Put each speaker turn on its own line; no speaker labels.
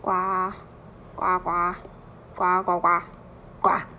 呱呱呱呱呱呱呱。